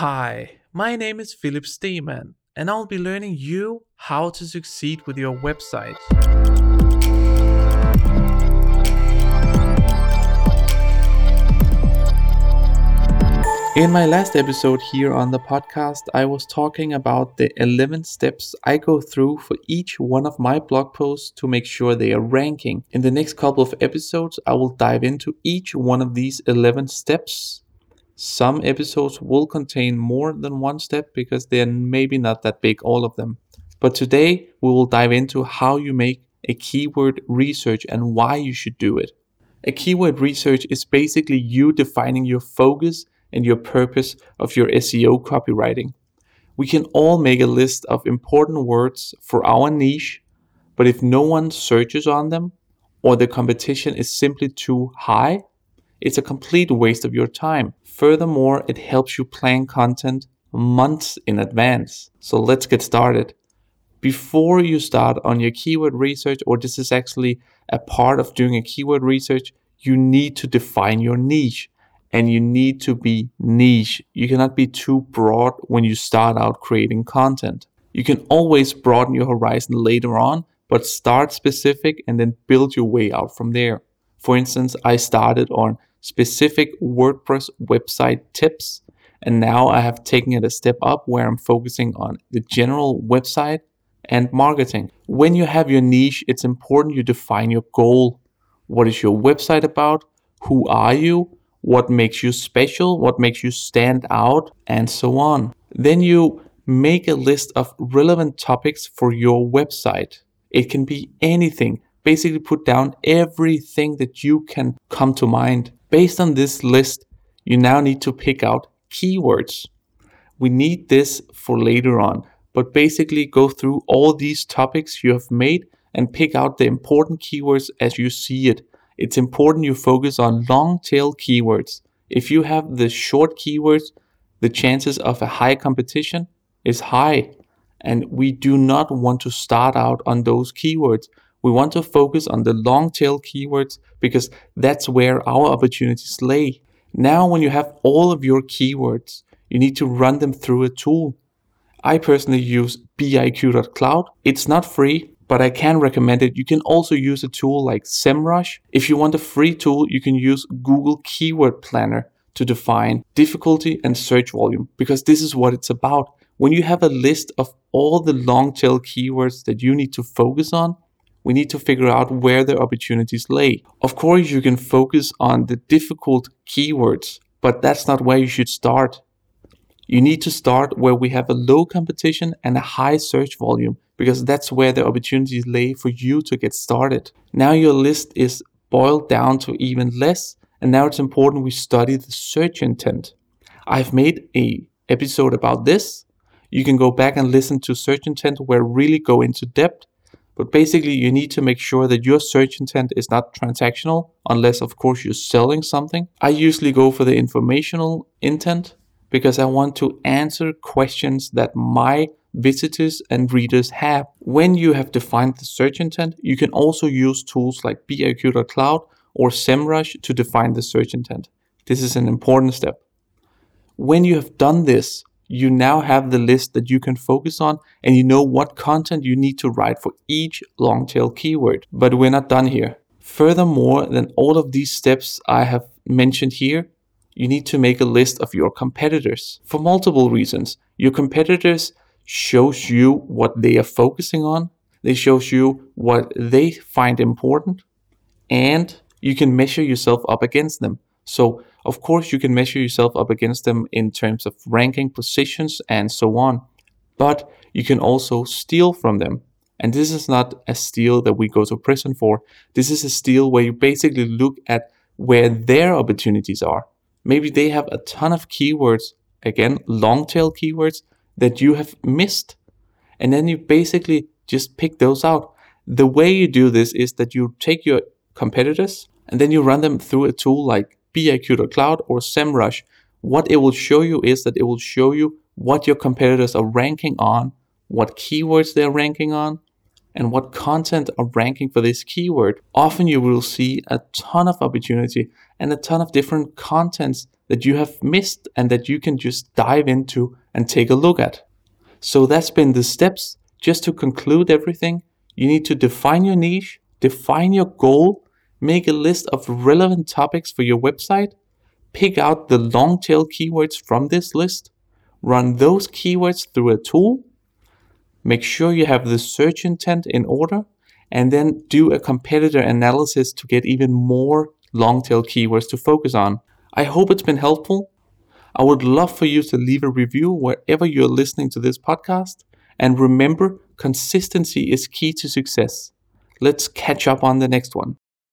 Hi, my name is Philip Steeman, and I'll be learning you how to succeed with your website. In my last episode here on the podcast, I was talking about the 11 steps I go through for each one of my blog posts to make sure they are ranking. In the next couple of episodes, I will dive into each one of these 11 steps. Some episodes will contain more than one step because they're maybe not that big, all of them. But today, we will dive into how you make a keyword research and why you should do it. A keyword research is basically you defining your focus and your purpose of your SEO copywriting. We can all make a list of important words for our niche, but if no one searches on them or the competition is simply too high, it's a complete waste of your time. Furthermore, it helps you plan content months in advance. So let's get started. Before you start on your keyword research, or this is actually a part of doing a keyword research, you need to define your niche and you need to be niche. You cannot be too broad when you start out creating content. You can always broaden your horizon later on, but start specific and then build your way out from there. For instance, I started on specific WordPress website tips, and now I have taken it a step up where I'm focusing on the general website and marketing. When you have your niche, it's important you define your goal. What is your website about? Who are you? what makes you special, what makes you stand out, and so on. Then you make a list of relevant topics for your website. It can be anything. Basically, put down everything that you can come to mind. Based on this list, you now need to pick out keywords. We need this for later on, but basically go through all these topics you have made and pick out the important keywords as you see it it's important you focus on long tail keywords. If you have the short keywords, the chances of a high competition is high. And we do not want to start out on those keywords. We want to focus on the long tail keywords because that's where our opportunities lay. Now, when you have all of your keywords, you need to run them through a tool. I personally use biq.cloud. It's not free, but I can recommend it. You can also use a tool like SEMrush. If you want a free tool, you can use Google Keyword Planner to define difficulty and search volume because this is what it's about. When you have a list of all the long tail keywords that you need to focus on, we need to figure out where the opportunities lay. Of course, you can focus on the difficult keywords, but that's not where you should start. You need to start where we have a low competition and a high search volume because that's where the opportunities lay for you to get started. Now your list is boiled down to even less and now it's important we study the search intent. I've made a episode about this. You can go back and listen to search intent where I really go into depth. But basically, you need to make sure that your search intent is not transactional, unless, of course, you're selling something. I usually go for the informational intent because I want to answer questions that my visitors and readers have. When you have defined the search intent, you can also use tools like biq.cloud or SEMrush to define the search intent. This is an important step. When you have done this, you now have the list that you can focus on and you know what content you need to write for each long tail keyword. But we're not done here. Furthermore than all of these steps I have mentioned here, you need to make a list of your competitors for multiple reasons. Your competitors shows you what they are focusing on. They shows you what they find important and you can measure yourself up against them. So, of course, you can measure yourself up against them in terms of ranking positions and so on. But you can also steal from them. And this is not a steal that we go to prison for. This is a steal where you basically look at where their opportunities are Maybe they have a ton of keywords, again, long tail keywords that you have missed. And then you basically just pick those out. The way you do this is that you take your competitors and then you run them through a tool like biq.cloud or SEMrush. What it will show you is that it will show you what your competitors are ranking on, what keywords they're ranking on, and what content are ranking for this keyword. Often you will see a ton of opportunity and a ton of different contents that you have missed and that you can just dive into and take a look at. So that's been the steps. Just to conclude everything, you need to define your niche, define your goal, make a list of relevant topics for your website, pick out the long tail keywords from this list, run those keywords through a tool, make sure you have the search intent in order, and then do a competitor analysis to get even more long tail keywords to focus on. I hope it's been helpful. I would love for you to leave a review wherever you're listening to this podcast. And remember, consistency is key to success. Let's catch up on the next one.